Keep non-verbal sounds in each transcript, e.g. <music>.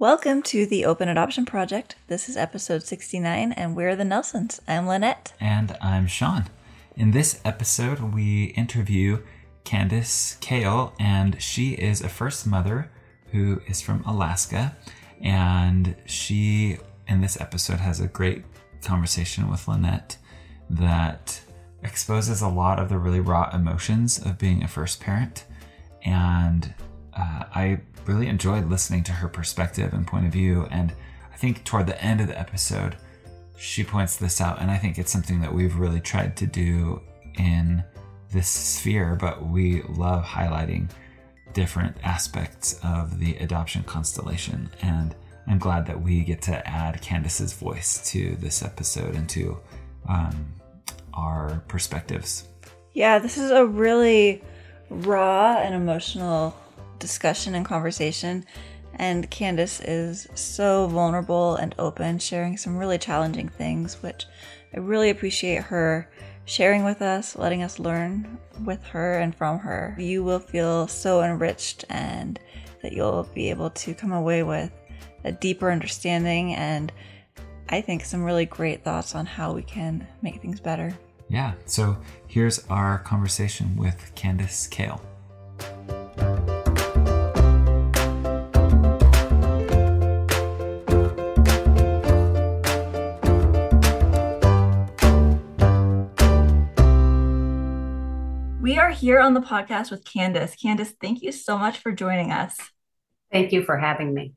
Welcome to the Open Adoption Project. This is episode 69, and we're the Nelsons. I'm Lynette. And I'm Sean. In this episode, we interview Candace Cahill, and she is a first mother who is from Alaska. And she, in this episode, has a great conversation with Lynette that exposes a lot of the really raw emotions of being a first parent. And uh, I really enjoyed listening to her perspective and point of view. And I think toward the end of the episode, she points this out. And I think it's something that we've really tried to do in this sphere, but we love highlighting different aspects of the adoption constellation. And I'm glad that we get to add Candace's voice to this episode and to um, our perspectives. Yeah, this is a really raw and emotional discussion and conversation. And Candace is so vulnerable and open, sharing some really challenging things, which I really appreciate her sharing with us, letting us learn with her and from her. You will feel so enriched and that you'll be able to come away with a deeper understanding and I think some really great thoughts on how we can make things better. Yeah, so here's our conversation with Candace Cahill. We are here on the podcast with Candace. Candace, thank you so much for joining us. Thank you for having me.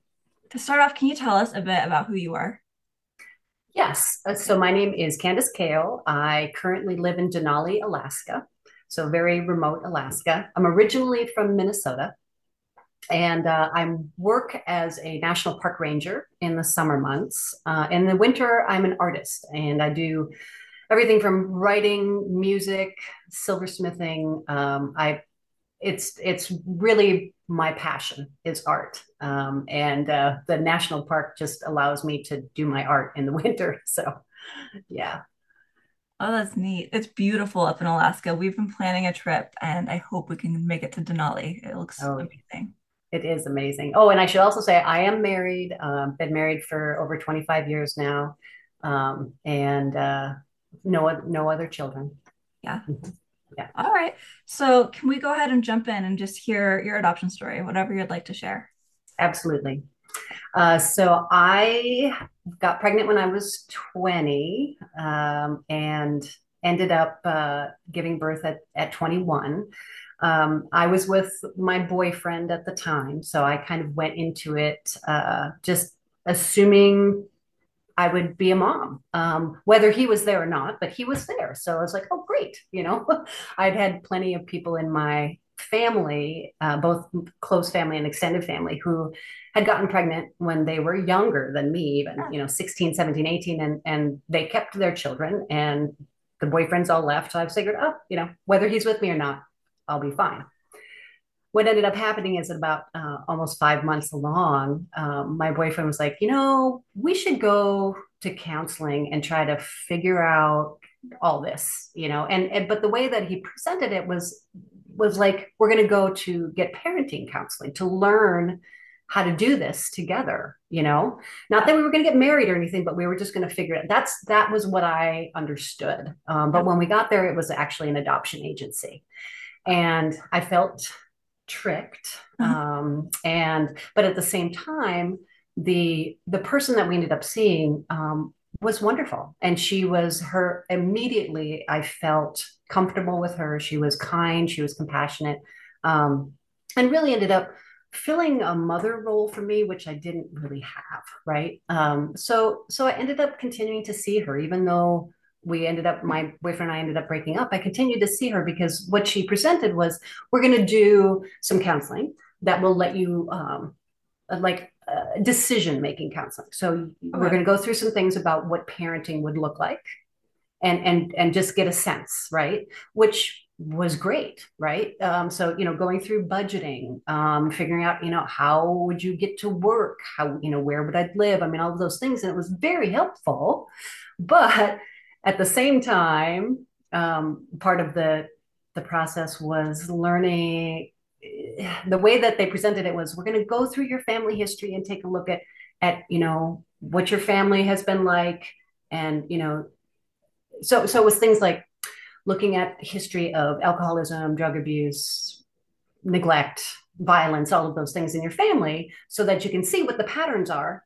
To start off, can you tell us a bit about who you are? Yes. Uh, so my name is Candace Cahill. I currently live in Denali, Alaska. So very remote Alaska. I'm originally from Minnesota. And uh, I work as a national park ranger in the summer months. Uh, in the winter, I'm an artist and I do everything from writing, music, silversmithing. Um, I it's it's really my passion is art, um, and uh, the national park just allows me to do my art in the <laughs> winter. So, yeah. Oh, that's neat. It's beautiful up in Alaska. We've been planning a trip and I hope we can make it to Denali. It looks oh, amazing. It is amazing. Oh, and I should also say I am married, um, been married for over 25 years now. Um, and uh, no no other children. Yeah. Mm-hmm. Yeah. All right. So can we go ahead and jump in and just hear your adoption story, whatever you'd like to share? Absolutely. Uh, so I got pregnant when I was 20 um, and ended up uh, giving birth at, at 21. Um, I was with my boyfriend at the time. So I kind of went into it uh, just assuming I would be a mom, um, whether he was there or not, but he was there. So I was like, oh, great. You know, <laughs> I'd had plenty of people in my family, uh, both close family and extended family, who had gotten pregnant when they were younger than me, even, you know, 16, 17, 18, and, and they kept their children and the boyfriends all left. So I figured, oh, you know, whether he's with me or not, I'll be fine what ended up happening is about uh, almost five months along, um, my boyfriend was like, you know, we should go to counseling and try to figure out all this, you know, and, and but the way that he presented it was was like we're going to go to get parenting counseling to learn how to do this together you know? Not that we were going to get married or anything but we were just going to figure it out that's that was what i understood. Um, but when we got there it was actually an adoption agency. And i felt tricked mm-hmm. um, and but at the same time the the person that we ended up seeing um, was wonderful. And she was her immediately i felt comfortable with her. She was kind. She was compassionate. Um, and really ended up filling a mother role for me which i didn't really have right? Um, so so i ended up continuing to see her even though we ended up my boyfriend and i ended up breaking up i continued to see her because what she presented was we're going to do some counseling that will let you um, uh, like uh, decision making counseling. So okay. we're going to go through some things about what parenting would look like and and and just get a sense right? Which was great right? Um, so you know going through budgeting um, figuring out you know how would you get to work? How you know where would i live? I mean all of those things and it was very helpful but at the same time, um, part of the the process was learning the way that they presented it was we're going to go through your family history and take a look at at you know what your family has been like. And you know so so it was things like looking at history of alcoholism drug abuse neglect violence all of those things in your family so that you can see what the patterns are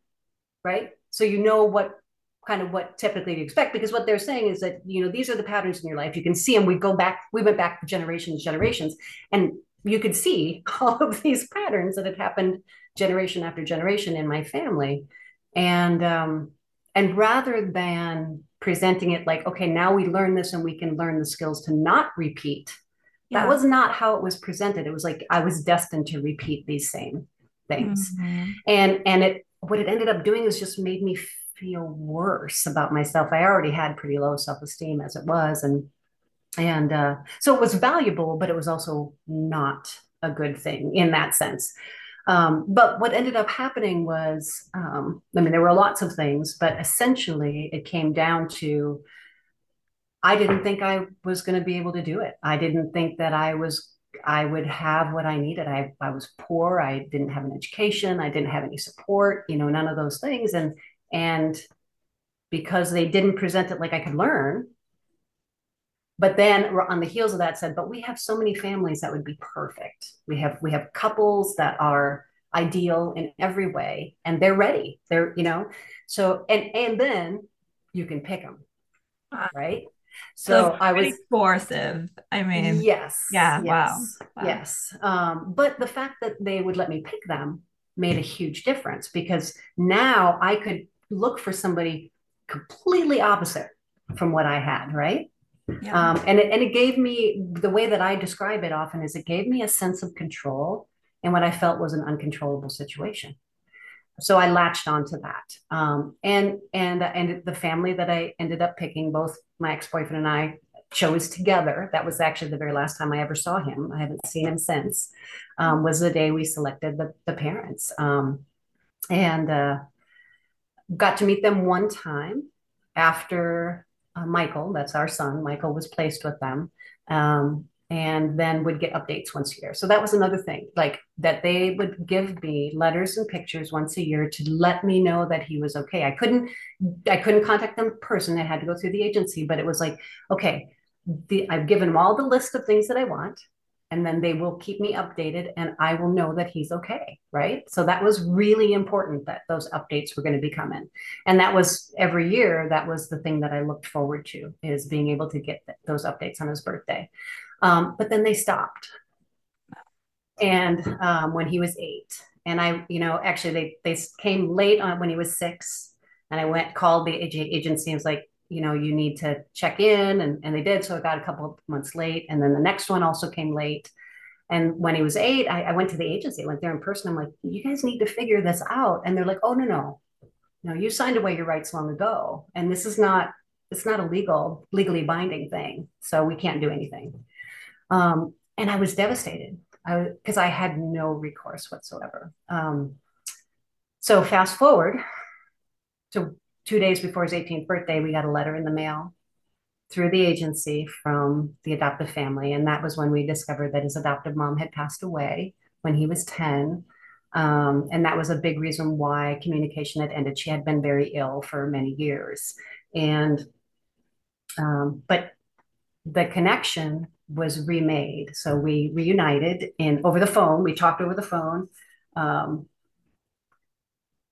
right? So you know what kind of what typically to expect because what they're saying is that you know these are the patterns in your life. You can see them we go back we went back generations generations and you could see <laughs> all of these patterns that had happened generation after generation in my family. And um and rather than presenting it like okay now we learn this and we can learn the skills to not repeat yeah. that was not how it was presented. It was like i was destined to repeat these same things. Mm-hmm. and and it what it ended up doing is just made me feel worse about myself. I already had pretty low self esteem as it was, and and uh, so it was valuable, but it was also not a good thing in that sense. Um, but what ended up happening was, um, I mean, there were lots of things, but essentially it came down to I didn't think I was going to be able to do it. I didn't think that I was I would have what I needed. I, I was poor. I didn't have an education. I didn't have any support, you know, none of those things. And and because they didn't present it like I could learn, but then on the heels of that said, but we have so many families that would be perfect. We have we have couples that are ideal in every way and they're ready. They're, you know, so and and then you can pick them. Right. So, so I was coercive. I mean, yes, yeah, yes, wow, wow. yes. Um, but the fact that they would let me pick them made a huge difference because now I could look for somebody completely opposite from what I had, right? Yeah. Um, and it and it gave me the way that I describe it often is it gave me a sense of control in what I felt was an uncontrollable situation. So I latched onto that, um, and and and the family that I ended up picking, both my ex boyfriend and I chose together. That was actually the very last time I ever saw him. I haven't seen him since. Um, was the day we selected the the parents, um, and uh, got to meet them one time after uh, Michael, that's our son, Michael was placed with them. Um, and then would get updates once a year. So that was another thing, like that they would give me letters and pictures once a year to let me know that he was okay. I couldn't, I couldn't contact them person. I had to go through the agency, but it was like, okay, the, I've given them all the list of things that I want and then they will keep me updated and I will know that he's okay. Right. So that was really important that those updates were going to be coming. And that was every year, that was the thing that I looked forward to is being able to get those updates on his birthday. Um, but then they stopped. And um, when he was eight, and I, you know, actually they they came late on when he was six, and I went called the agency and was like, you know, you need to check in. And, and they did. So I got a couple of months late. And then the next one also came late. And when he was eight, I, I went to the agency, I went there in person. I'm like, you guys need to figure this out. And they're like, oh, no, no, no, you signed away your rights long ago. And this is not, it's not a legal, legally binding thing. So we can't do anything. Um, and I was devastated because I, I, had no recourse whatsoever. Um, so fast forward to two days before his 18th birthday, we got a letter in the mail through the agency from the adoptive family. And that was when we discovered that his adoptive mom had passed away when he was 10. Um, and that was a big reason why communication had ended. She had been very ill for many years. And, um, but the connection was remade. So we reunited in over the phone. We talked over the phone. Um,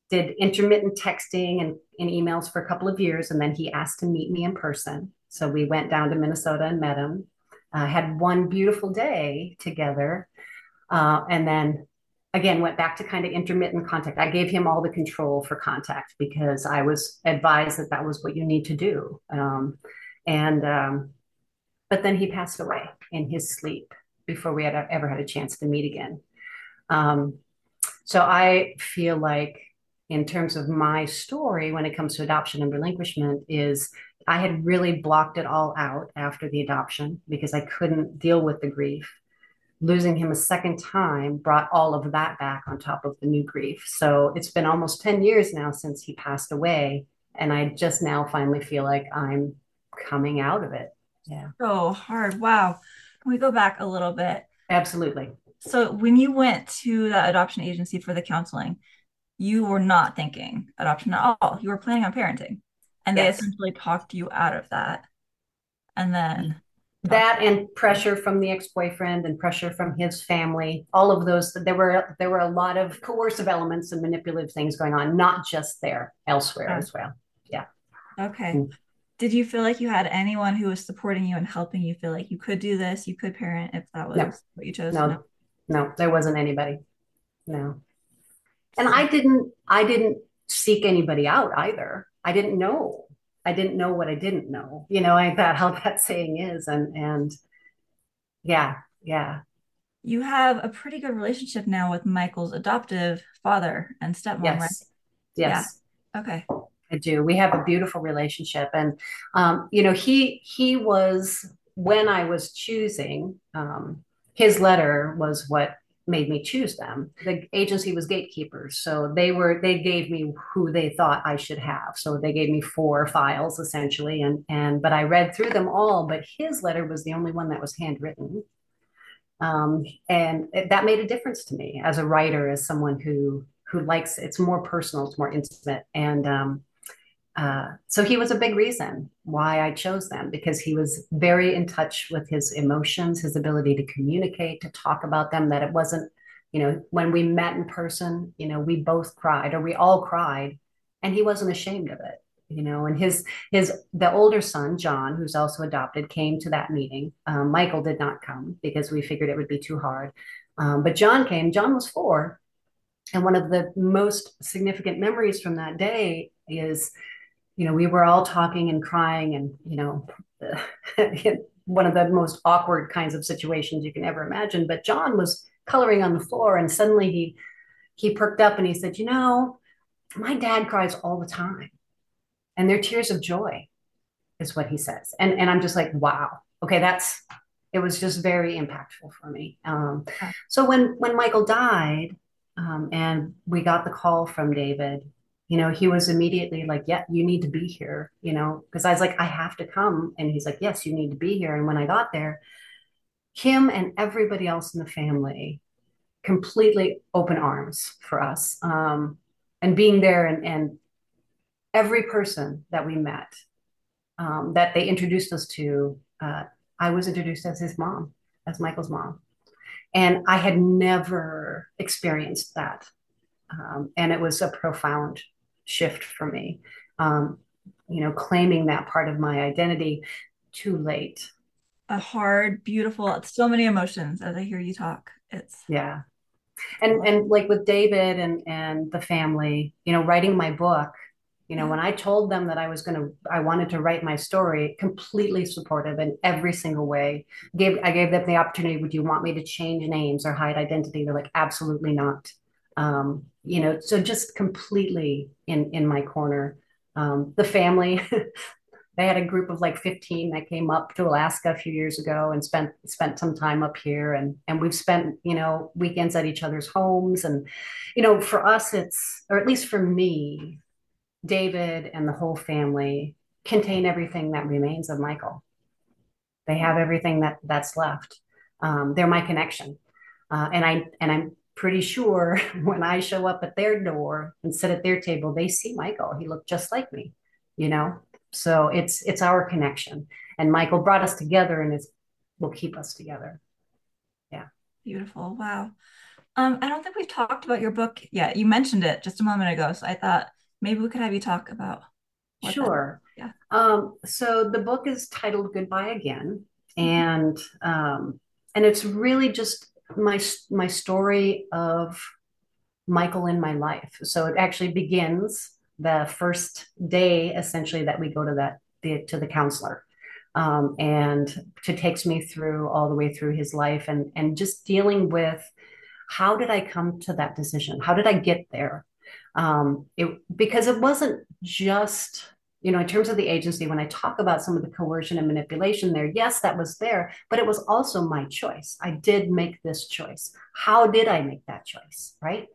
did intermittent texting and, and emails for a couple of years, and then he asked to meet me in person. So we went down to Minnesota and met him. Uh, had one beautiful day together, uh, and then again went back to kind of intermittent contact. I gave him all the control for contact because I was advised that that was what you need to do. Um, and um, but then he passed away in his sleep before we had ever had a chance to meet again. Um, so I feel like in terms of my story when it comes to adoption and relinquishment is I had really blocked it all out after the adoption because I couldn't deal with the grief. Losing him a second time brought all of that back on top of the new grief. So it's been almost 10 years now since he passed away. And I just now finally feel like I'm coming out of it. Yeah. So hard. Wow. Can we go back a little bit? Absolutely So when you went to the adoption agency for the counseling, you were not thinking adoption at all. You were planning on parenting. And they essentially talked you out of that. And then that and pressure from the ex-boyfriend and pressure from his family all of those there were there were a lot of coercive elements and manipulative things going on not just there elsewhere Yeah. as well yeah Okay. Mm. Did you feel like you had anyone who was supporting you and helping you feel like you could do this, you could parent if that was No. what you chose? no no there wasn't anybody no and i didn't i didn't seek anybody out either i didn't know i didn't know what i didn't know you know like that <laughs> how that saying is and and yeah yeah You have a pretty good relationship now with Michael's adoptive father and stepmom, right? yes yes Okay. I do. We have a beautiful relationship, and um, you know, he he was when I was choosing. Um, his letter was what made me choose them. The agency was gatekeepers, so they were they gave me who they thought I should have. So they gave me four files essentially, and and but I read through them all. But his letter was the only one that was handwritten, um, and it, that made a difference to me as a writer, as someone who who likes it's more personal, it's more intimate, and um, uh, so he was a big reason why I chose them because he was very in touch with his emotions, his ability to communicate, to talk about them. That it wasn't, you know, when we met in person, you know, we both cried or we all cried, and he wasn't ashamed of it. You know, and his his the older son John, who's also adopted, came to that meeting. Um, Michael did not come because we figured it would be too hard, um, but John came. John was four, and one of the most significant memories from that day is you know, we were all talking and crying and, you know, <laughs> one of the most awkward kinds of situations you can ever imagine. But John was coloring on the floor and suddenly he he perked up and he said, you know, my dad cries all the time. And they're tears of joy, is what he says. And and I'm just like, wow, okay, that's it was just very impactful for me. Um, so when when Michael died, um, and we got the call from David, you know, he was immediately like, Yeah, you need to be here, you know, because I was like, I have to come. And he's like, Yes, you need to be here. And when I got there, him and everybody else in the family completely open arms for us. Um, and being there and, and every person that we met um, that they introduced us to, uh, I was introduced as his mom, as Michael's mom. And I had never experienced that. Um, and it was a profound shift for me. Um, you know, claiming that part of my identity too late. A hard, beautiful, so many emotions as I hear you talk. It's Yeah. And and like with David and and the family, you know, writing my book, you know, when I told them that I was going to I wanted to write my story, completely supportive in every single way. Gave I gave them the opportunity, would you want me to change names or hide identity? They're like, absolutely not. Um, you know, so just completely in in my corner. Um, the family, <laughs> they had a group of like 15 that came up to Alaska a few years ago and spent spent some time up here and and we've spent, you know, weekends at each other's homes and you know, for us it's or at least for me, David and the whole family contain everything that remains of Michael. They have everything that that's left. Um, they're my connection. Uh, and I and I'm pretty sure <laughs> when I show up at their door and sit at their table, they see Michael. He looked just like me, you know. So it's it's our connection, and Michael brought us together, and it's will keep us together. Yeah, beautiful. Wow. Um, I don't think we've talked about your book yet. You mentioned it just a moment ago, so I thought maybe we could have you talk about. Sure. That, yeah. Um, so the book is titled "Goodbye Again," and um, and it's really just my my story of Michael in my life. So it actually begins the first day essentially that we go to that the, to the counselor um, and to takes me through all the way through his life and and just dealing with how did I come to that decision? How did I get there? Um, it because it wasn't just you know in terms of the agency when I talk about some of the coercion and manipulation there, yes, that was there, but it was also my choice. I did make this choice. How did I make that choice? Right?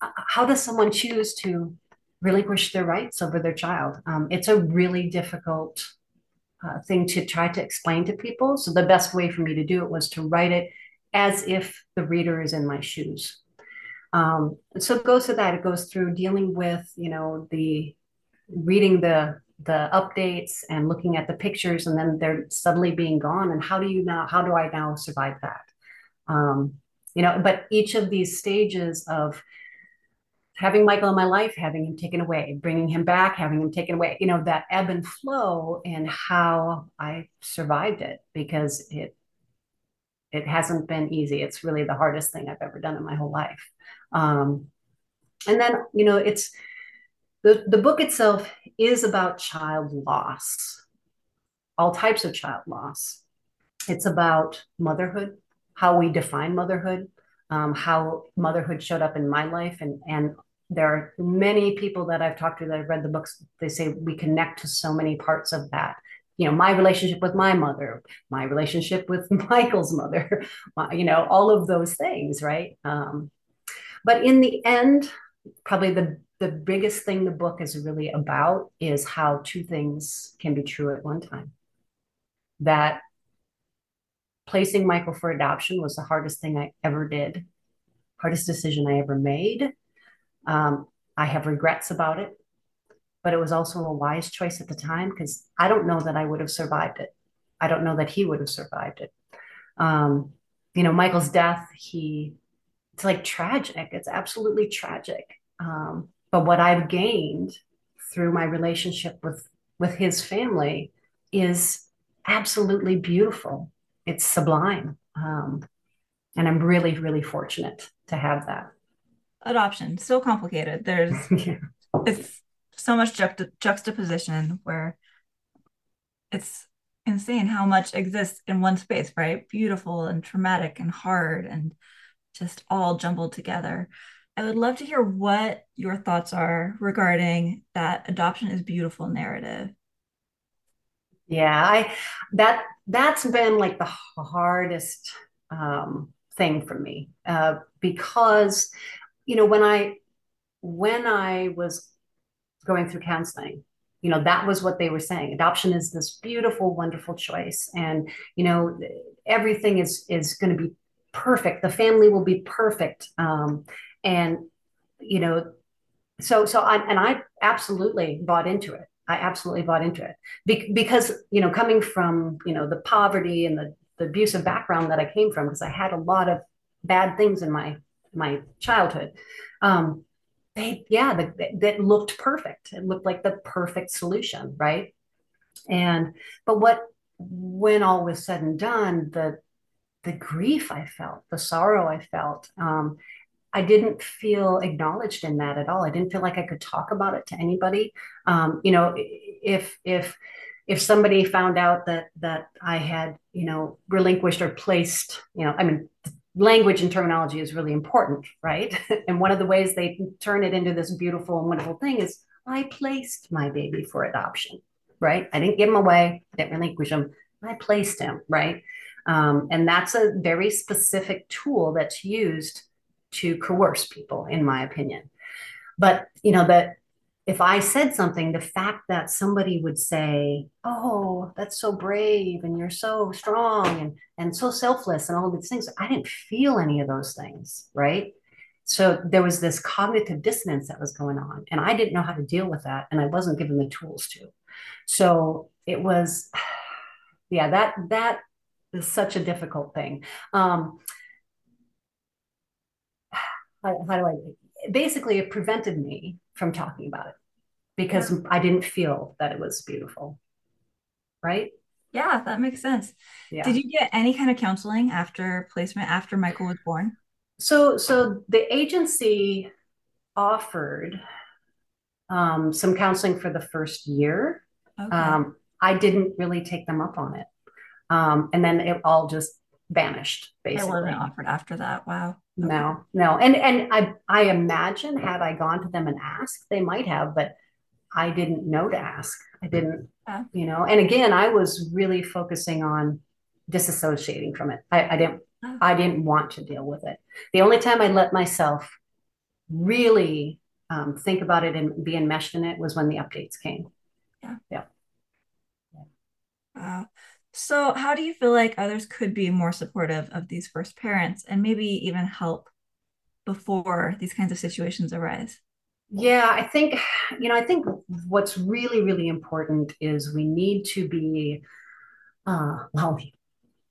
How does someone choose to relinquish their rights over their child. Um, it's a really difficult uh, thing to try to explain to people. So the best way for me to do it was to write it as if the reader is in my shoes. Um, so it goes to that. It goes through dealing with, you know, the reading the the updates and looking at the pictures, and then they're suddenly being gone. And how do you now? How do I now survive that? Um, you know, but each of these stages of having Michael in my life, having him taken away, bringing him back, having him taken away, you know, that ebb and flow and how I survived it because it it hasn't been easy. It's really the hardest thing I've ever done in my whole life. Um, and then, you know, it's the, the book itself is about child loss, all types of child loss. It's about motherhood, how we define motherhood, um, how motherhood showed up in my life, and and there are many people that I've talked to that have read the books. They say we connect to so many parts of that. You know, my relationship with my mother, my relationship with <laughs> Michael's mother, <laughs> my, you know, all of those things, right? Um, but in the end, probably the the biggest thing the book is really about is how two things can be true at one time. That placing Michael for adoption was the hardest thing I ever did, hardest decision I ever made. Um, I have regrets about it, but it was also a wise choice at the time because I don't know that I would have survived it. I don't know that he would have survived it. Um, you know, Michael's death, he, it's like tragic. It's absolutely tragic. Um, but what I've gained through my relationship with with his family is absolutely beautiful. It's sublime. Um, and I'm really, really fortunate to have that. Adoption, so complicated. There's <laughs> yeah. it's so much juxt- juxtaposition where it's insane how much exists in one space, right? Beautiful and traumatic and hard and just all jumbled together. I would love to hear what your thoughts are regarding that adoption is beautiful narrative. Yeah, I that that's been like the hardest um, thing for me uh, because you know when I when I was going through counseling, you know that was what they were saying. Adoption is this beautiful, wonderful choice, and you know everything is is going to be perfect. The family will be perfect. Um, and you know so so i and i absolutely bought into it. I absolutely bought into it. Be- because you know coming from you know the poverty and the, the abusive background that i came from because i had a lot of bad things in my my childhood um they yeah that that looked perfect. It looked like the perfect solution right? And but what when all was said and done the the grief i felt the sorrow i felt um I didn't feel acknowledged in that at all. I didn't feel like I could talk about it to anybody. Um, you know, if if if somebody found out that that I had, you know, relinquished or placed, you know, I mean, language and terminology is really important, right? <laughs> and one of the ways they turn it into this beautiful and wonderful thing is I placed my baby for adoption, right? I didn't give him away, I didn't relinquish him, I placed him, right? Um, and that's a very specific tool that's used to coerce people, in my opinion. But, you know, that if I said something, the fact that somebody would say, Oh, that's so brave and you're so strong and, and so selfless and all these things, I didn't feel any of those things. Right. So there was this cognitive dissonance that was going on, and I didn't know how to deal with that, and I wasn't given the tools to. So it was, <sighs> yeah, that that is such a difficult thing. Um, how, how do I basically it prevented me from talking about it because yeah. I didn't feel that it was beautiful. Right? Yeah, that makes sense. Yeah. Did you get any kind of counseling after placement after Michael was born? So so the agency offered um, some counseling for the first year. Okay. Um, I didn't really take them up on it. Um, and then it all just vanished basically. It wasn't offered after that. Wow. No, no. And and I I imagine had I gone to them and asked, they might have, but I didn't know to ask. I didn't, yeah. you know. And again, I was really focusing on disassociating from it. I, I didn't oh. I didn't want to deal with it. The only time I let myself really um, think about it and be enmeshed in it was when the updates came. Yeah. Yeah. So, how do you feel like others could be more supportive of these first parents and maybe even help before these kinds of situations arise? Yeah, I think, you know, I think what's really, really important is we need to be, uh, well, we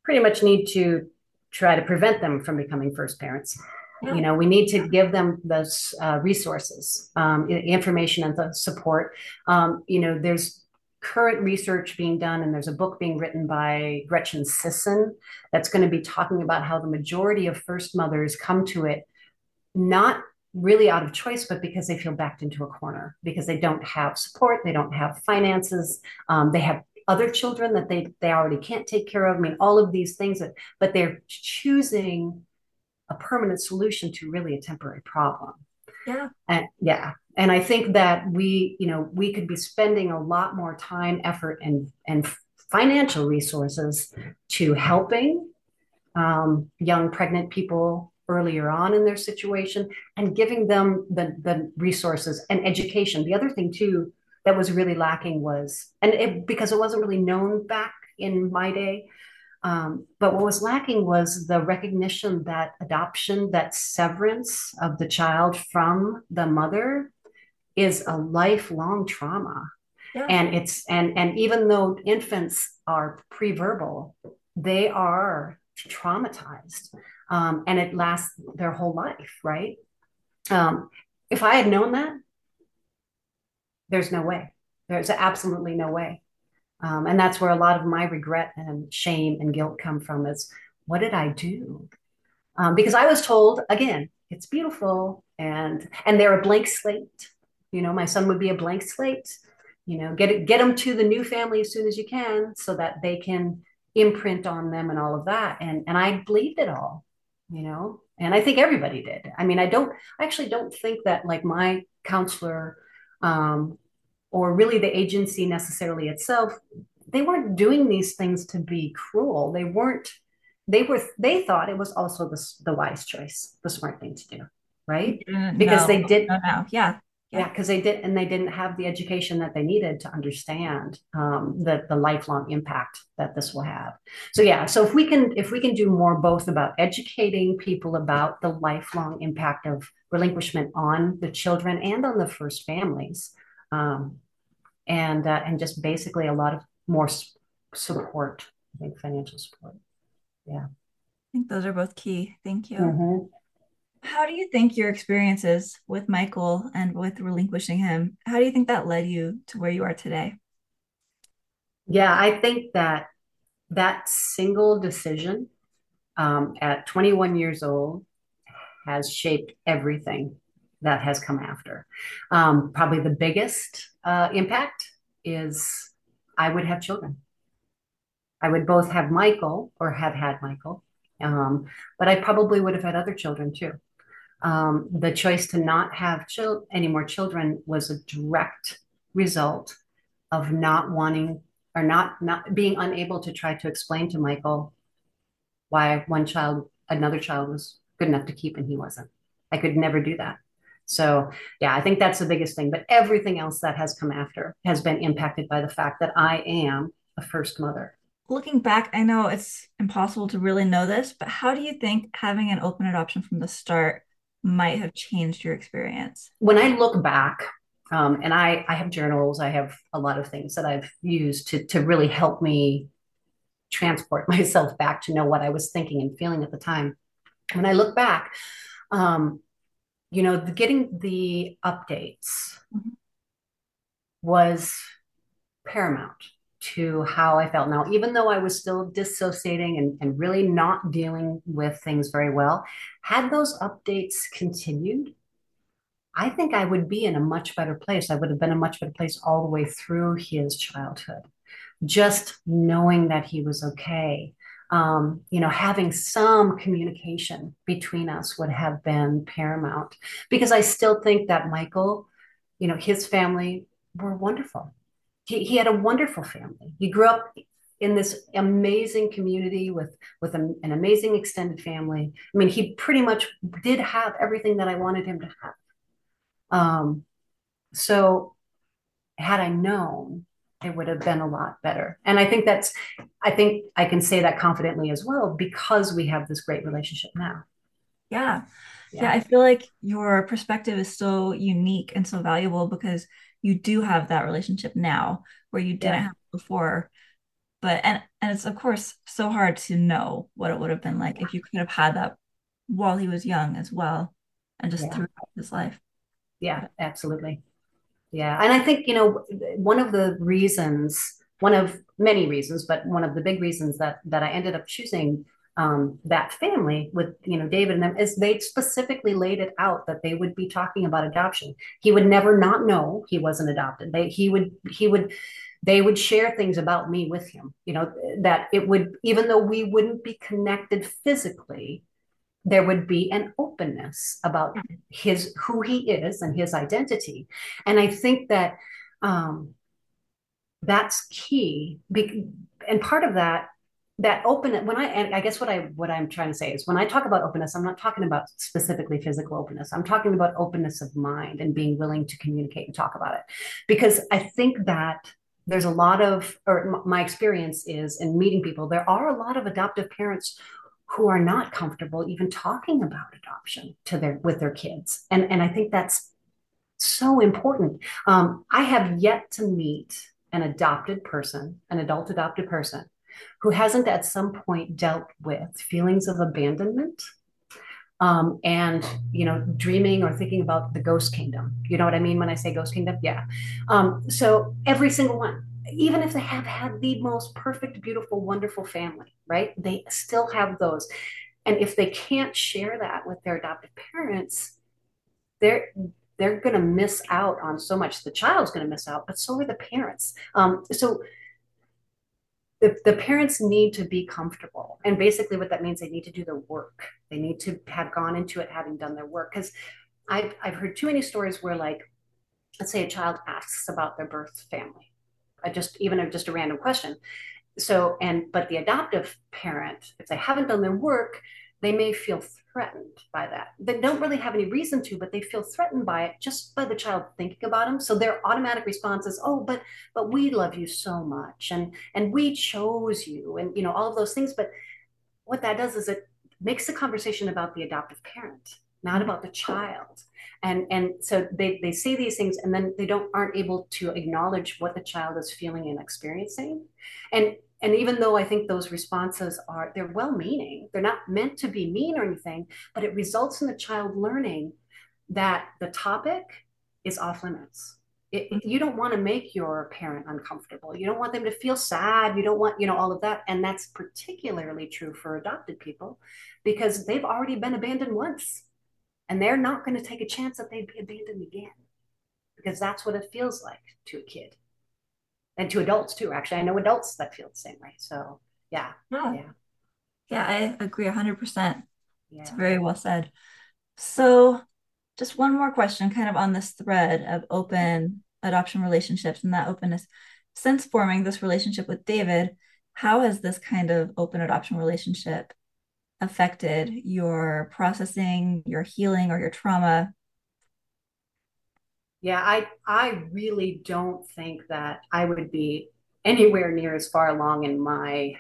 pretty much need to try to prevent them from becoming first parents. Yeah. You know, we need to give them those uh, resources, um, information, and the support. Um, you know, there's current research being done, and there's a book being written by Gretchen Sisson that's going to be talking about how the majority of first mothers come to it not really out of choice, but because they feel backed into a corner because they don't have support, they don't have finances, um, they have other children that they they already can't take care of. I mean, all of these things that, but they're choosing a permanent solution to really a temporary problem. Yeah. And yeah. And I think that we, you know, we could be spending a lot more time, effort, and and financial resources to helping um, young pregnant people earlier on in their situation and giving them the, the resources and education. The other thing too that was really lacking was, and it, because it wasn't really known back in my day, um, but what was lacking was the recognition that adoption, that severance of the child from the mother is a lifelong trauma. Yeah. And it's and and even though infants are pre-verbal, they are traumatized um, and it lasts their whole life, right? Um, if I had known that, there's no way. There's absolutely no way. Um, and that's where a lot of my regret and shame and guilt come from is what did I do? Um, because I was told again, it's beautiful and and they're a blank slate. You know, my son would be a blank slate. You know, get it, get them to the new family as soon as you can so that they can imprint on them and all of that. And and I believed it all you know and i think everybody did i mean i don't i actually don't think that like my counselor um, or really the agency necessarily itself they weren't doing these things to be cruel. They weren't they were they thought it was also the, the wise choice the smart thing to do right? Mm, because no, they did no, no. yeah. Yeah. Because they did and they didn't have the education that they needed to understand um, the the lifelong impact that this will have. So yeah so if we can if we can do more both about educating people about the lifelong impact of relinquishment on the children and on the first families um, and uh, and just basically a lot of more support i think financial support. Yeah. I think those are both key. Thank you. Mm-hmm. How do you think your experiences with Michael and with relinquishing him, how do you think that led you to where you are today? Yeah, I think that that single decision um, at 21 years old has shaped everything that has come after. Um, probably the biggest uh, impact is I would have children. I would both have Michael or have had Michael, um, but I probably would have had other children too um, the choice to not have chil- any more children was a direct result of not wanting or not not being unable to try to explain to Michael why one child another child was good enough to keep and he wasn't. I could never do that. So yeah, I think that's the biggest thing. But everything else that has come after has been impacted by the fact that I am a first mother. Looking back, I know it's impossible to really know this, but how do you think having an open adoption from the start might have changed your experience? When I look back, um, and I, I have journals, I have a lot of things that I've used to, to really help me transport <laughs> myself back to know what I was thinking and feeling at the time. When I look back, um, you know, the, getting the updates mm-hmm. was paramount to how I felt. Now, even though I was still dissociating and, and really not dealing with things very well, had those updates continued, I think I would be in a much better place. I would have been a much better place all the way through his childhood. Just knowing that he was okay, um, you know, having some communication between us would have been paramount because I still think that Michael, you know, his family were wonderful he, he had a wonderful family. He grew up in this amazing community with with a, an amazing extended family. I mean, he pretty much did have everything that I wanted him to have. Um, so, had I known it would have been a lot better. And I think that's, I think I can say that confidently as well because we have this great relationship now. Yeah. yeah. Yeah. I feel like your perspective is so unique and so valuable because you do have that relationship now where you didn't yeah. have before. But, and, and it's of course so hard to know what it would have been like if you could have had that while he was young as well and just yeah. throughout his life. Yeah, absolutely. Yeah. And I think, you know, one of the reasons, one of many reasons, but one of the big reasons that that I ended up choosing um, that family with you know David and them is they specifically laid it out that they would be talking about adoption. He would never not know he wasn't adopted. They he would he would they would share things about me with him. You know that it would even though we wouldn't be connected physically, there would be an openness about his who he is and his identity. And i think that um, that's key and part of that that open when i and i guess what i what i'm trying to say is when i talk about openness i'm not talking about specifically physical openness. I'm talking about openness of mind and being willing to communicate and talk about it. Because i think that there's a lot of or my experience is in meeting people there are a lot of adoptive parents who are not comfortable even talking about adoption to their with their kids. And and i think that's so important. Um, i have yet to meet an adopted person an adult adopted person who hasn't at some point dealt with feelings of abandonment um, and you know dreaming or thinking about the ghost kingdom. You know what i mean when i say ghost kingdom? Yeah. Um, so every single one even if they have had the most perfect, beautiful, wonderful family, right? They still have those. And if they can't share that with their adoptive parents, they're they're going to miss out on so much. The child's going to miss out, but so are the parents. Um, so the, the parents need to be comfortable. And basically, what that means, they need to do their work. They need to have gone into it having done their work. Because I've, I've heard too many stories where, like, let's say a child asks about their birth family just even a, just a random question. So, and but the adoptive parent, if they haven't done their work, they may feel threatened by that. They don't really have any reason to, but they feel threatened by it just by the child thinking about them. So their automatic response is, "Oh, but but we love you so much, and and we chose you, and you know all of those things." But what that does is it makes the conversation about the adoptive parent, not about the child and and so they they say these things and then they don't aren't able to acknowledge what the child is feeling and experiencing. And and even though i think those responses are they're well meaning they're not meant to be mean or anything but it results in the child learning that the topic is off limits. It, mm-hmm. you don't want to make your parent uncomfortable. You don't want them to feel sad. You don't want you know all of that. And that's particularly true for adopted people because they've already been abandoned once and they're not going to take a chance that they'd be abandoned again because that's what it feels like to a kid and to adults too. Actually, I know adults that feel the same way. So, yeah. Yeah. Yeah, yeah I agree 100%. Yeah. It's very well said. So, just one more question kind of on this thread of open adoption relationships and that openness. Since forming this relationship with David, how has this kind of open adoption relationship affected your processing, your healing, or your trauma? Yeah, I I really don't think that I would be anywhere near as far along in my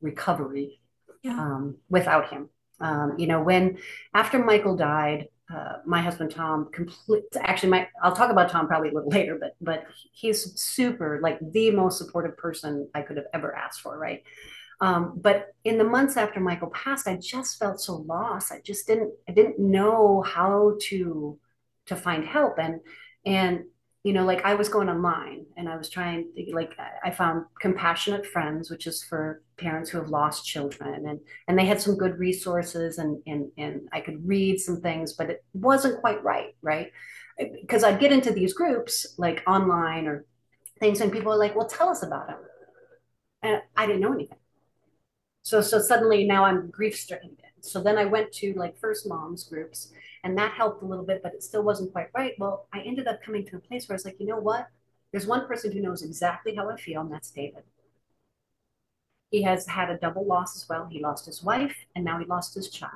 recovery yeah. um, without him. Um, you know, when after Michael died, uh, my husband Tom complete actually my I'll talk about Tom probably a little <laughs> later, but but he's super like the most supportive person I could have ever asked for, right? Um, but in the months after Michael passed, I just felt so lost. I just didn't I didn't know how to to find help. And and you know like I was going online and I was trying to like I found compassionate friends which is for parents who have lost children. And and they had some good resources and and and I could read some things but it wasn't quite right right? Because I'd get into these groups like online or things and people are like well tell us about them and I didn't know anything so so suddenly now I'm grief stricken. So then I went to like first moms groups and that helped a little bit, but it still wasn't quite right. Well, I ended up coming to a place where I was like, you know what? There's one person who knows exactly how I feel, and that's David. He has had a double loss as well. He lost his wife and now he lost his child.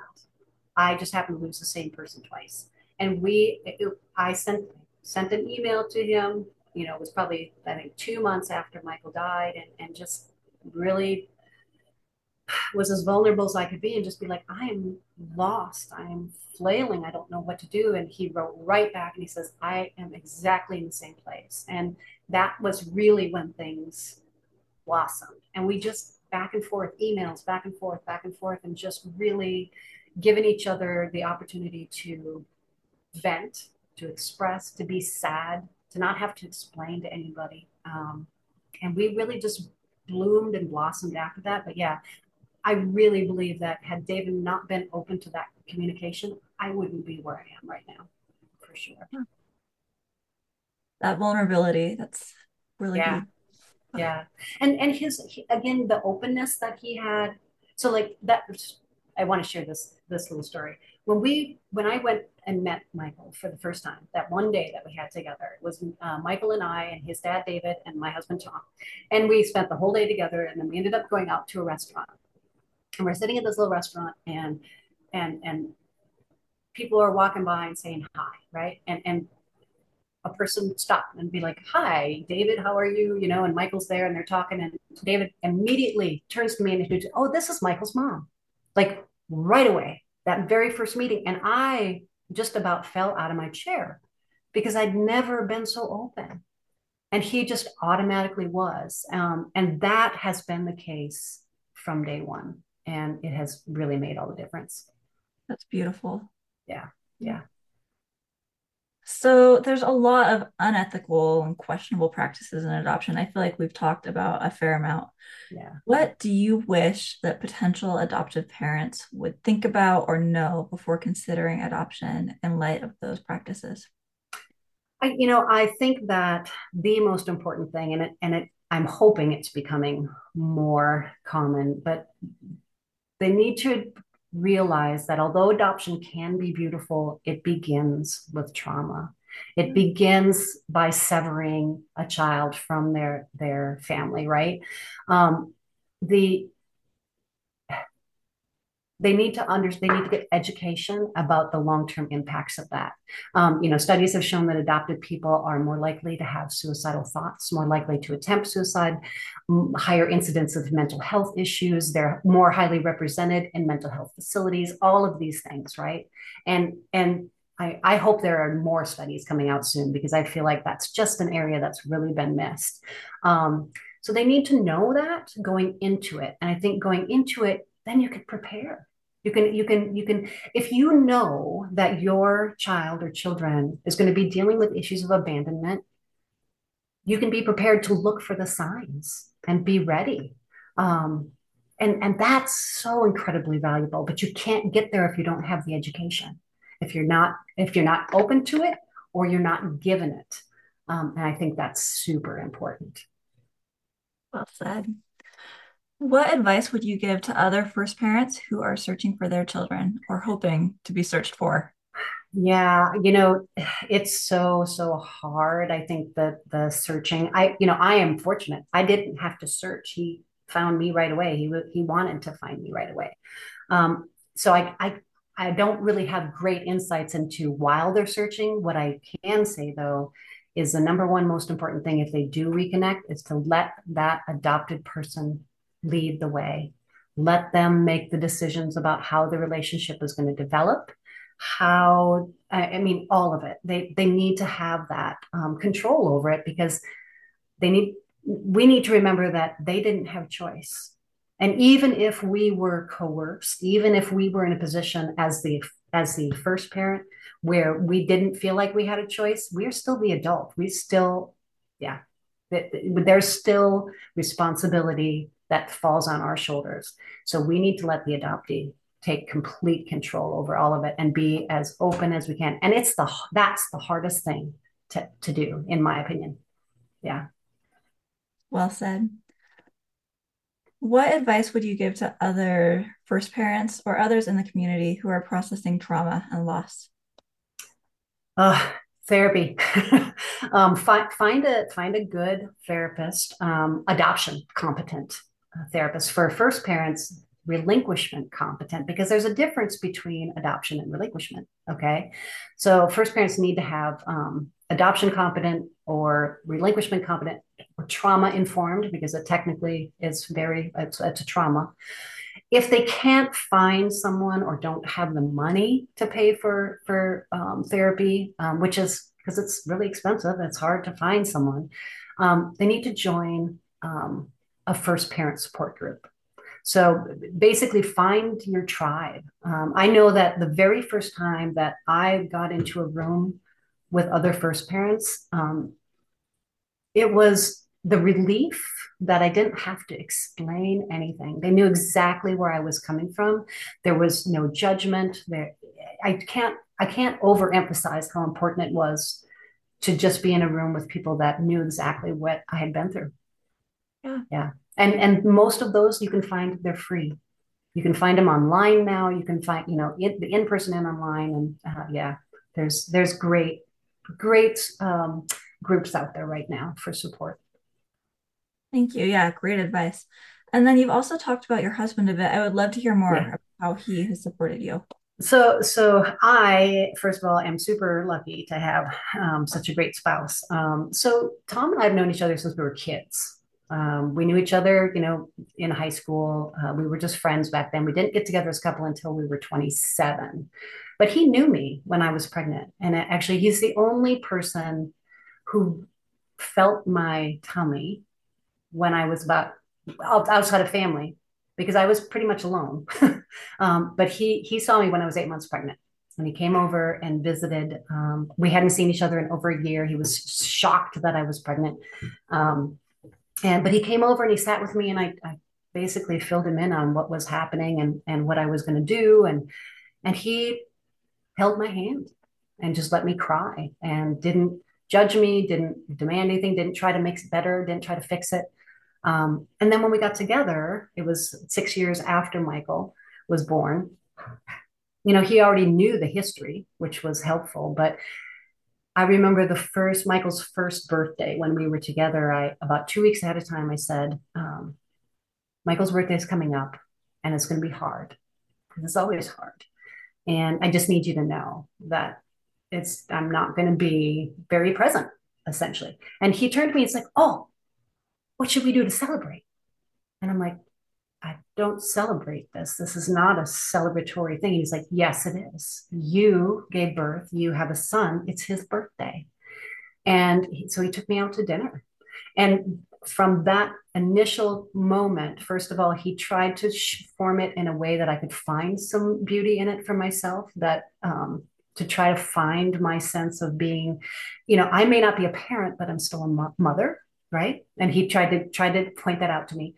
I just happened to lose the same person twice. And we, I sent sent an email to him you know, it was probably, I think, two months after Michael died and, and just really was as vulnerable as I could be and just be like, I am lost. I am flailing. I don't know what to do. And he wrote right back and he says, I am exactly in the same place. And that was really when things blossomed. And we just back and forth, emails, back and forth, back and forth, and just really giving each other the opportunity to vent, to express, to be sad, to not have to explain to anybody. Um, and we really just bloomed and blossomed after that. But yeah, I really believe that had David not been open to that communication, I wouldn't be where I am right now, for sure. That vulnerability, that's really yeah. Good. Yeah. And and his again the openness that he had. So like that I want to share this this little story. When we when I went and met Michael for the first time, that one day that we had together, it was uh, Michael and I and his dad David and my husband Tom, and we spent the whole day together. And then we ended up going out to a restaurant, and we're sitting at this little restaurant, and and and people are walking by and saying hi, right? And and a person stop and be like, "Hi, David, how are you?" You know, and Michael's there, and they're talking, and David immediately turns to me and introduces, "Oh, this is Michael's mom," like right away, that very first meeting, and I just about fell out of my chair because I'd never been so open, and he just automatically was, um, and that has been the case from day one, and it has really made all the difference. That's beautiful. Yeah, yeah. So there's a lot of unethical and questionable practices in adoption. I feel like we've talked about a fair amount. Yeah. What do you wish that potential adoptive parents would think about or know before considering adoption in light of those practices? I, you know, I think that the most important thing, and it, and it, I'm hoping it's becoming more common, but they need to realize that although adoption can be beautiful, it begins with trauma. It mm-hmm. begins by severing a child from their their family, right? Um, the they need to understand they need to get education about the long-term impacts of that um, you know studies have shown that adopted people are more likely to have suicidal thoughts more likely to attempt suicide higher incidence of mental health issues they're more highly represented in mental health facilities all of these things right and and I, I hope there are more studies coming out soon because I feel like that's just an area that's really been missed. Um, so they need to know that going into it. And I think going into it, then you can prepare you can you can you can if you know that your child or children is going to be dealing with issues of abandonment you can be prepared to look for the signs and be ready. Um, and and that's so incredibly valuable but you can't get there if you don't have the education. If you're not if you're not open to it or you're not given it. Um, and i think that's super important. Well said what advice would you give to other first parents who are searching for their children or hoping to be searched for? Yeah, you know, it's so so hard. I think that the searching, I you know, I am fortunate. I didn't have to search. He found me right away. He he wanted to find me right away. Um, so I I I don't really have great insights into while they're searching. What I can say though is the number one most important thing if they do reconnect is to let that adopted person lead the way. Let them make the decisions about how the relationship is going to develop. How I mean, all of it. They they need to have that um, control over it because they need. We need to remember that they didn't have choice. And even if we were coerced, even if we were in a position as the as the first parent where we didn't feel like we had a choice, we're still the adult. We still, yeah, there's still responsibility that falls on our shoulders. So we need to let the adoptee take complete control over all of it and be as open as we can. And it's the that's the hardest thing to, to do, in my opinion. Yeah. Well said. What advice would you give to other first parents or others in the community who are processing trauma and loss? Uh, therapy. <laughs> um, find, find a find a good therapist, um, adoption competent therapist for first parents relinquishment competent because there's a difference between adoption and relinquishment. Okay. So first parents need to have um, adoption competent or relinquishment competent or trauma informed because it technically is very, it's, it's a trauma. If they can't find someone or don't have the money to pay for, for um, therapy, um, which is because it's really expensive, it's hard to find someone, um, they need to join um, a first parent support group. So basically, find your tribe. Um, I know that the very first time that I got into a room with other first parents, um, it was the relief that I didn't have to explain anything. They knew exactly where I was coming from. There was no judgment. There, I can't I can't overemphasize how important it was to just be in a room with people that knew exactly what I had been through. Yeah. Yeah. And and most of those you can find they're free. You can find them online now. You can find you know in, the in-person and online. And uh, yeah there's there's great great um, groups out there right now for support. Thank you. Yeah great advice. And then you've also talked about your husband a bit. I would love to hear more yeah. about how he has supported you. So so i first of all am super lucky to have um, such a great spouse. Um, so tom and i have known each other since we were kids um, we knew each other, you know, in high school. Uh, we were just friends back then. We didn't get together as a couple until we were 27. But he knew me when I was pregnant. And actually, he's the only person who felt my tummy when I was about outside of family because I was pretty much alone. <laughs> um, but he he saw me when I was eight months pregnant. When he came over and visited, um, we hadn't seen each other in over a year. He was shocked that I was pregnant. Um, and but he came over and he sat with me and I, I basically filled him in on what was happening and and what I was going to do. And and he held my hand and just let me cry and didn't judge me didn't demand anything didn't try to make it better didn't try to fix it. Um, and then when we got together it was six years after michael was born. You know he already knew the history which was helpful but I remember the first Michael's first birthday when we were together. I about two weeks ahead of time, I said, um, "Michael's birthday is coming up, and it's going to be hard. It's always hard, and I just need you to know that it's I'm not going to be very present, essentially." And he turned to me. It's like, "Oh, what should we do to celebrate?" And I'm like, I don't celebrate this. This is not a celebratory thing. He's like, Yes, it is. You gave birth. You have a son. It's his birthday. And he, so he took me out to dinner. And from that initial moment, first of all, he tried to form it in a way that I could find some beauty in it for myself, that um, to try to find my sense of being, you know, I may not be a parent, but I'm still a mo- mother, right? And he tried to try to point that out to me.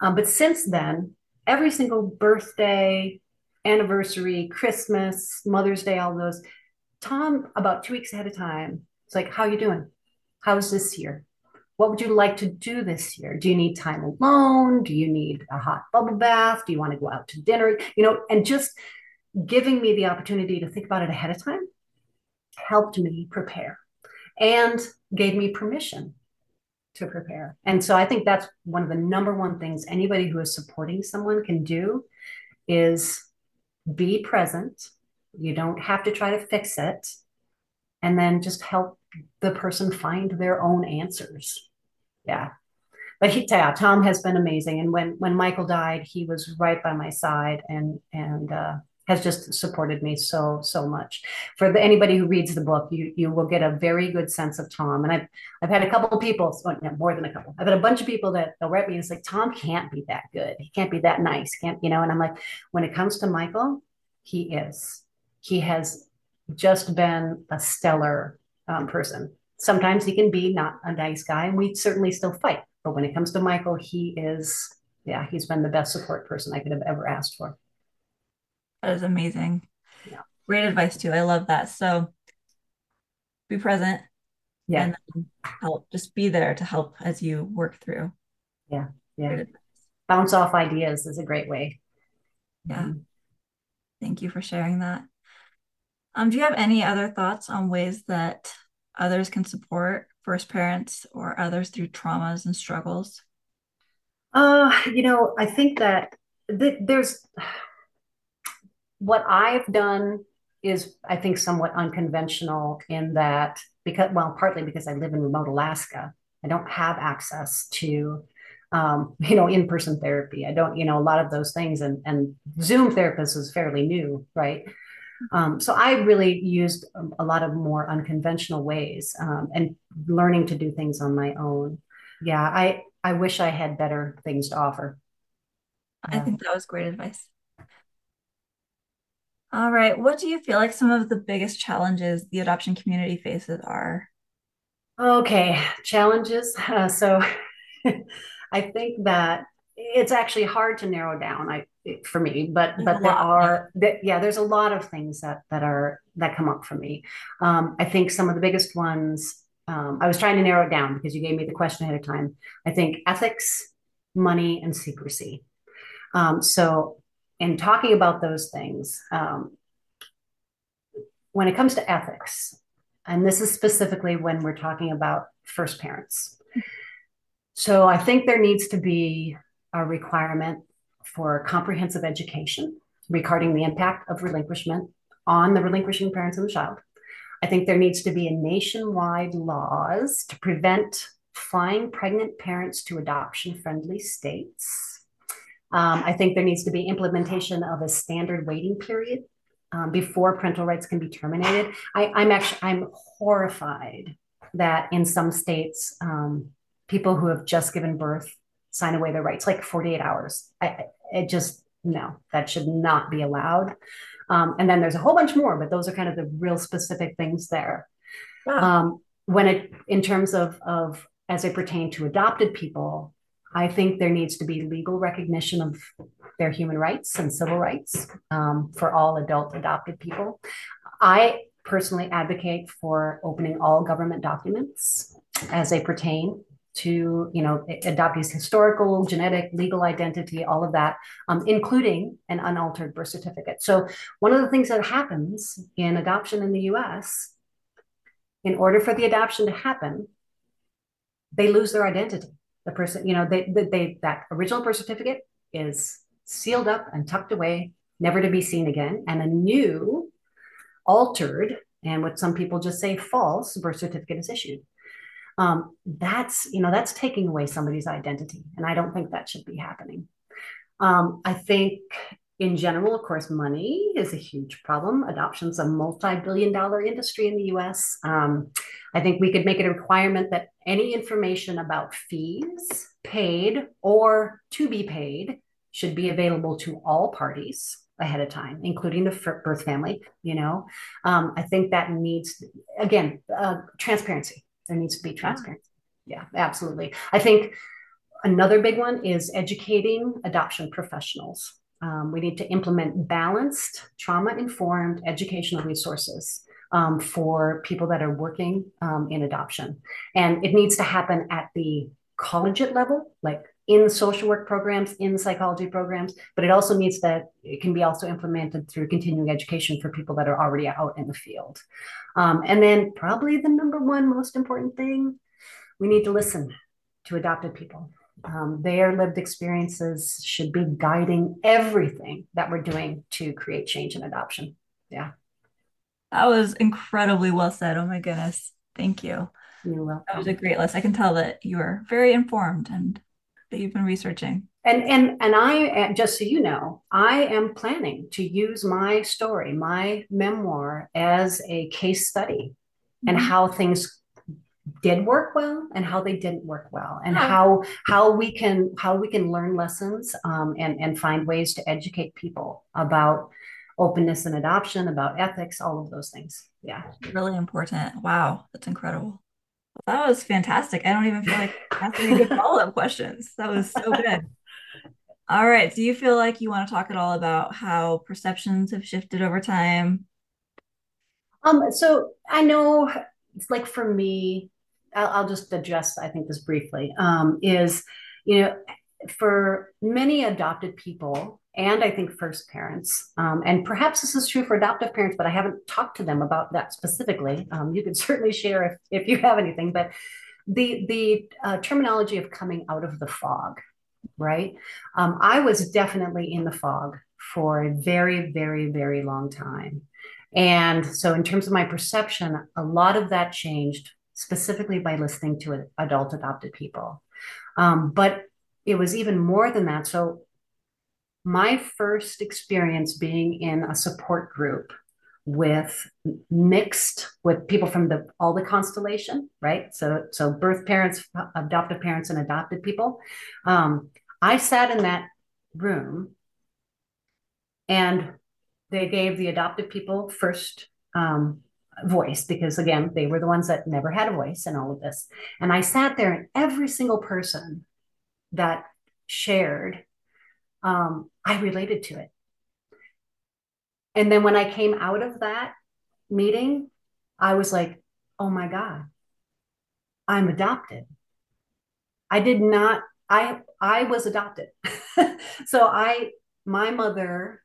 Um, but since then, every single birthday, anniversary, Christmas, Mother's Day, all those, Tom, about two weeks ahead of time, it's like, how are you doing? How's this year? What would you like to do this year? Do you need time alone? Do you need a hot bubble bath? Do you want to go out to dinner? You know, and just giving me the opportunity to think about it ahead of time helped me prepare and gave me permission to prepare. And so I think that's one of the number one things anybody who is supporting someone can do is be present. You don't have to try to fix it. And then just help the person find their own answers. Yeah. But he, yeah, Tom has been amazing. And when when Michael died, he was right by my side and and uh, has just supported me so so much. For the, anybody who reads the book, you you will get a very good sense of Tom. And I've I've had a couple of people, well, more than a couple. I've had a bunch of people that they'll write me and it's like Tom can't be that good. He can't be that nice. Can't you know? And I'm like, when it comes to Michael, he is. He has just been a stellar um, person. Sometimes he can be not a nice guy, and we certainly still fight. But when it comes to Michael, he is. Yeah, he's been the best support person I could have ever asked for. That is amazing. Yeah. Great advice too. I love that. So be present. Yeah. And help just be there to help as you work through. Yeah. Yeah. Bounce off ideas is a great way. Yeah. Mm-hmm. Thank you for sharing that. Um, do you have any other thoughts on ways that others can support first parents or others through traumas and struggles? Uh, you know, I think that th- there's what I've done is, I think, somewhat unconventional in that because, well, partly because I live in remote Alaska, I don't have access to, um, you know, in-person therapy. I don't, you know, a lot of those things, and and Zoom therapist is fairly new, right? Um, so I really used a, a, lot of more unconventional ways um, and learning to do things on my own. Yeah, I I wish I had better things to offer. I think that was great advice. All right. What do you feel like some of the biggest challenges the adoption community faces are? Okay, challenges. Uh, so <laughs> I think that it's actually hard to narrow down. I for me, but there's but there are that yeah, there's a lot of things that that are that come up for me. Um, I think some of the biggest ones. Um, I was trying to narrow it down because you gave me the question ahead of time. I think ethics, money, and secrecy. Um, so, in talking about those things, um, when it comes to ethics, and this is specifically when we're talking about first parents. So, I think there needs to be a requirement for comprehensive education regarding the impact of relinquishment on the relinquishing parents and the child. I think there needs to be a nationwide laws to prevent flying pregnant parents to adoption friendly states um, I think there needs to be implementation of a standard waiting period um, before parental rights can be terminated. I, am actually I'm horrified that in some states, um, people who have just given birth sign away their rights like 48 hours. I, it just no, that should not be allowed. Um, and then there's a whole bunch more, but those are kind of the real specific things there. Wow. Um, when it in terms of of as they pertain to adopted people, I think there needs to be legal recognition of their human rights and civil rights um, for all adult adopted people. I personally advocate for opening all government documents as they pertain to you know adoptees historical genetic legal identity all of that um, including an unaltered birth certificate so one of the things that happens in adoption in the us in order for the adoption to happen they lose their identity the person, you know, they, they, they that original birth certificate is sealed up and tucked away, never to be seen again, and a new, altered, and what some people just say false birth certificate is issued. Um, that's you know that's taking away somebody's identity, and I don't think that should be happening. Um, I think in general, of course, money is a huge problem. Adoption's a multi-billion dollar industry in the US. Um, I think we could make it a requirement that any information about fees paid or to be paid should be available to all parties ahead of time, including the birth family. You know, um, I think that needs, again, uh, transparency. There needs to be transparency. Yeah, absolutely. I think another big one is educating adoption professionals um, we need to implement balanced, trauma informed educational resources um, for people that are working um, in adoption. And it needs to happen at the collegiate level, like in social work programs, in psychology programs, but it also needs that it can be also implemented through continuing education for people that are already out in the field. Um, and then, probably the number one most important thing we need to listen to adopted people. Um, their lived experiences should be guiding everything that we're doing to create change in adoption. Yeah. That was incredibly well said. Oh my goodness. Thank you. You're welcome. That was a great list. I can tell that you are very informed and that you've been researching. And and and I just so you know, I am planning to use my story, my memoir, as a case study mm-hmm. and how things did work well and how they didn't work well and how how we can how we can learn lessons um, and and find ways to educate people about openness and adoption about ethics all of those things. Yeah. Really important. Wow. That's incredible. That was fantastic. I don't even feel like <laughs> asking any follow-up questions. That was so good. All right. Do you feel like you want to talk at all about how perceptions have shifted over time? Um so i know it's like for me I'll, I'll just address, I think, this briefly, um, is, you know, for many adopted people, and I think first parents, um, and perhaps this is true for adoptive parents, but I haven't talked to them about that specifically. Um, you can <laughs> certainly share if, if you have anything, but the the uh, terminology of coming out of the fog right? Um, I was definitely in the fog for a very, very, very long time. And so, in terms of my perception, a lot of that changed specifically by listening to adult adopted people. Um, but it was even more than that. So, my first experience being in a support group with mixed with people from the all the constellation right? So so birth parents adoptive parents and adopted people. Um, i sat in that room and they gave the adopted people first um, voice because again they were the ones that never had a voice in all of this. And i sat there and every single person that shared um, i related to it and then when I came out of that meeting, I was like, oh my God, I'm adopted. I did not, I I was adopted. <laughs> so I my mother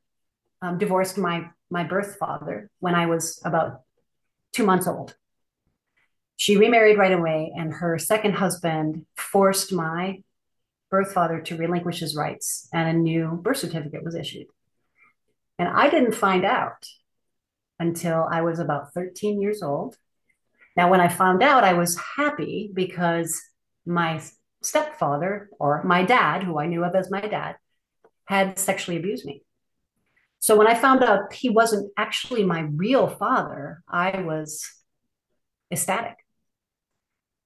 um, divorced my my birth father when I was about two months old. She remarried right away, and her second husband forced my birth father to relinquish his rights, and a new birth certificate was issued. And I didn't find out until I was about 13 years old. Now, when I found out, I was happy because my stepfather or my dad, who I knew of as my dad, had sexually abused me. So when I found out he wasn't actually my real father, I was ecstatic.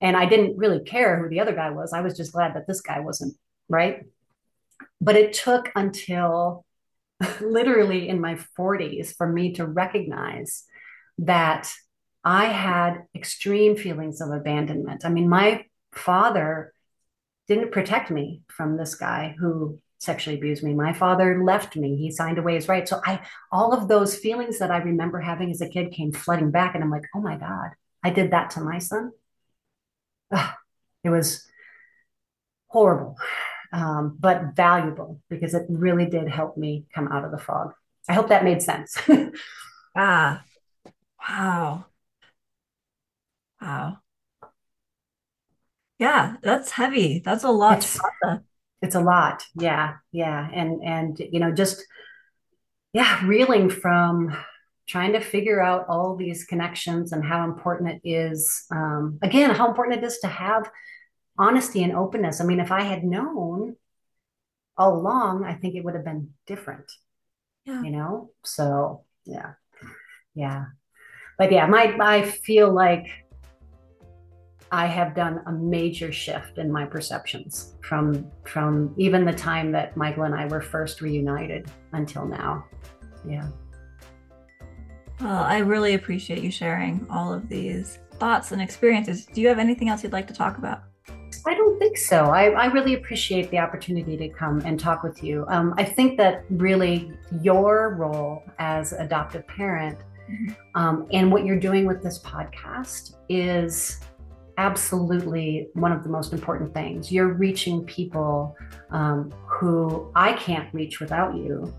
And I didn't really care who the other guy was. I was just glad that this guy wasn't, right? But it took until <laughs> literally in my 40s for me to recognize that I had extreme feelings of abandonment. I mean, my father didn't protect me from this guy who sexually abused me. My father left me. He signed away his rights. So I all of those feelings that I remember having as a kid came flooding back and I'm like, "Oh my god, I did that to my son." It was horrible um, but valuable because it really did help me come out of the fog. I hope that made sense. <laughs> ah, wow. Wow. Yeah, that's heavy. That's a lot it's, it's a lot. Yeah, yeah. And and you know, just yeah, reeling from trying to figure out all these connections and how important it is. Um, again, how important it is to have honesty and openness. I mean, if I had known all along, I think it would have been different. Yeah. You know? So yeah. Yeah. But yeah, my I feel like I have done a major shift in my perceptions from from even the time that Michael and I were first reunited until now. Yeah. Well, I really appreciate you sharing all of these thoughts and experiences. Do you have anything else you'd like to talk about? I don't think so. I, I really appreciate the opportunity to come and talk with you. Um, I think that really your role as adoptive parent mm-hmm. um, and what you're doing with this podcast is absolutely one of the most important things. You're reaching people um, who I can't reach without you,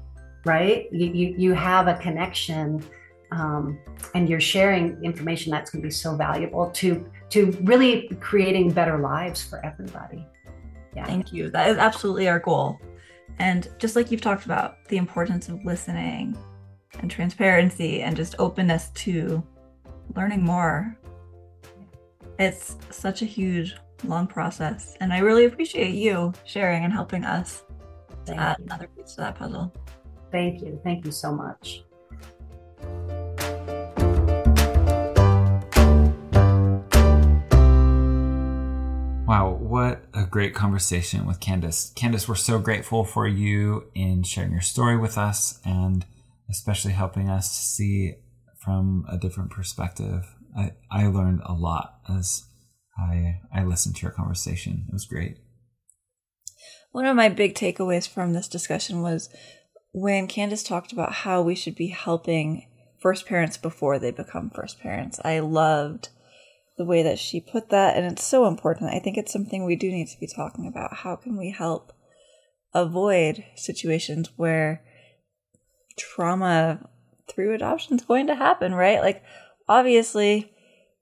right? You, you, you have a connection um, and you're sharing information that's going to be so valuable to to really creating better lives for everybody. Yeah. Thank you. That is absolutely our goal. And just like you've talked about, the importance of listening and transparency and just openness to learning more. It's such a huge, long process. And I really appreciate you sharing and helping us to add another piece to that puzzle. Thank you. Thank you so much. Wow, what a great conversation with Candace. Candace, we're so grateful for you in sharing your story with us and especially helping us see from a different perspective. I, I learned a lot as I I listened to your conversation. It was great. One of my big takeaways from this discussion was when Candace talked about how we should be helping first parents before they become first parents. I loved the way that she put that. And it's so important. I think it's something we do need to be talking about. How can we help avoid situations where trauma through adoption is going to happen, right? Like, obviously,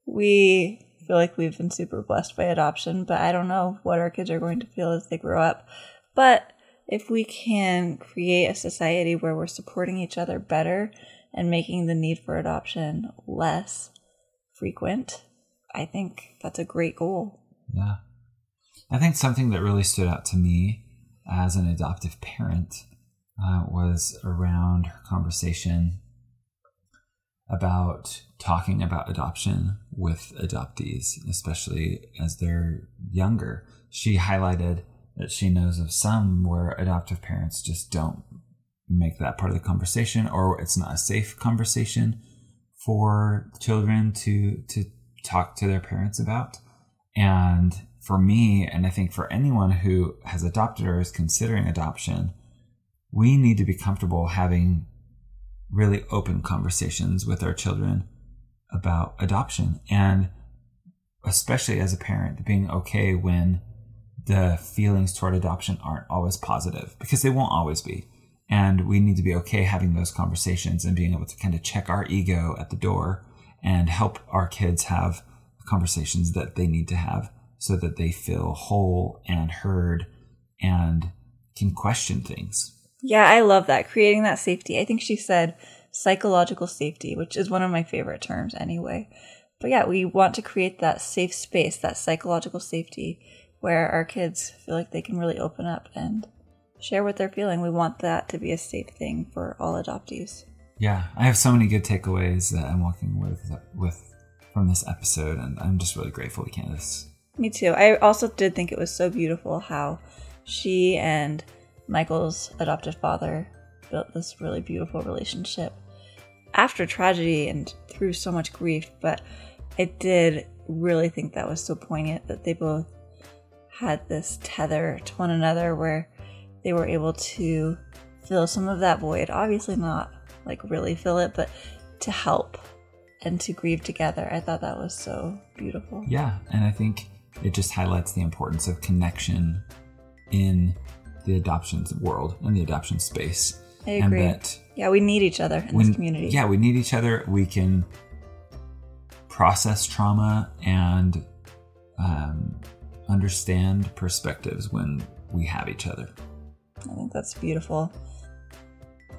we feel like we've been super blessed by adoption, but I don't know what our kids are going to feel as they grow up. But if we can create a society where we're supporting each other better and making the need for adoption less frequent, I think that's a great goal. Yeah. I think something that really stood out to me as an adoptive parent uh, was around her conversation about talking about adoption with adoptees, especially as they're younger. She highlighted that she knows of some where adoptive parents just don't make that part of the conversation or it's not a safe conversation for children to to talk to their parents about. And for me, and I think for anyone who has adopted or is considering adoption, we need to be comfortable having really open conversations with our children about adoption. And especially as a parent, being okay when the feelings toward adoption aren't always positive because they won't always be. And we need to be okay having those conversations and being able to kind of check our ego at the door and help our kids have conversations that they need to have so that they feel whole and heard and can question things. Yeah, I love that. Creating that safety. I think she said psychological safety, which is one of my favorite terms anyway. But yeah, we want to create that safe space, that psychological safety where our kids feel like they can really open up and share what they're feeling. We want that to be a safe thing for all adoptees. Yeah, I have so many good takeaways that I'm walking with with from this episode, and I'm just really grateful to Candace. Me too. I also did think it was so beautiful how she and Michael's adoptive father built this really beautiful relationship after tragedy and through so much grief. But I did really think that was so poignant that they both had this tether to one another where they were able to fill some of that void. Obviously, not like really feel it, but to help and to grieve together. I thought that was so beautiful. Yeah, and I think it just highlights the importance of connection in the adoption world and the adoption space. I agree. And that yeah, we need each other in when, this community. Yeah, we need each other. We can process trauma and um, understand perspectives when we have each other. I think that's beautiful.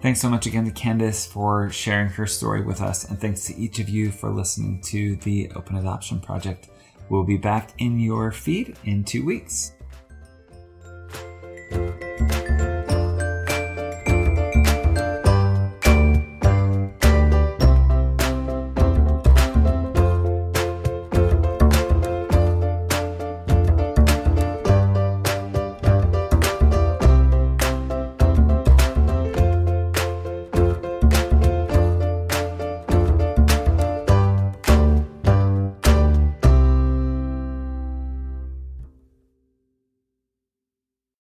Thanks so much again to Candace for sharing her story with us, and thanks to each of you for listening to the Open Adoption Project. We'll be back in your feed in two weeks.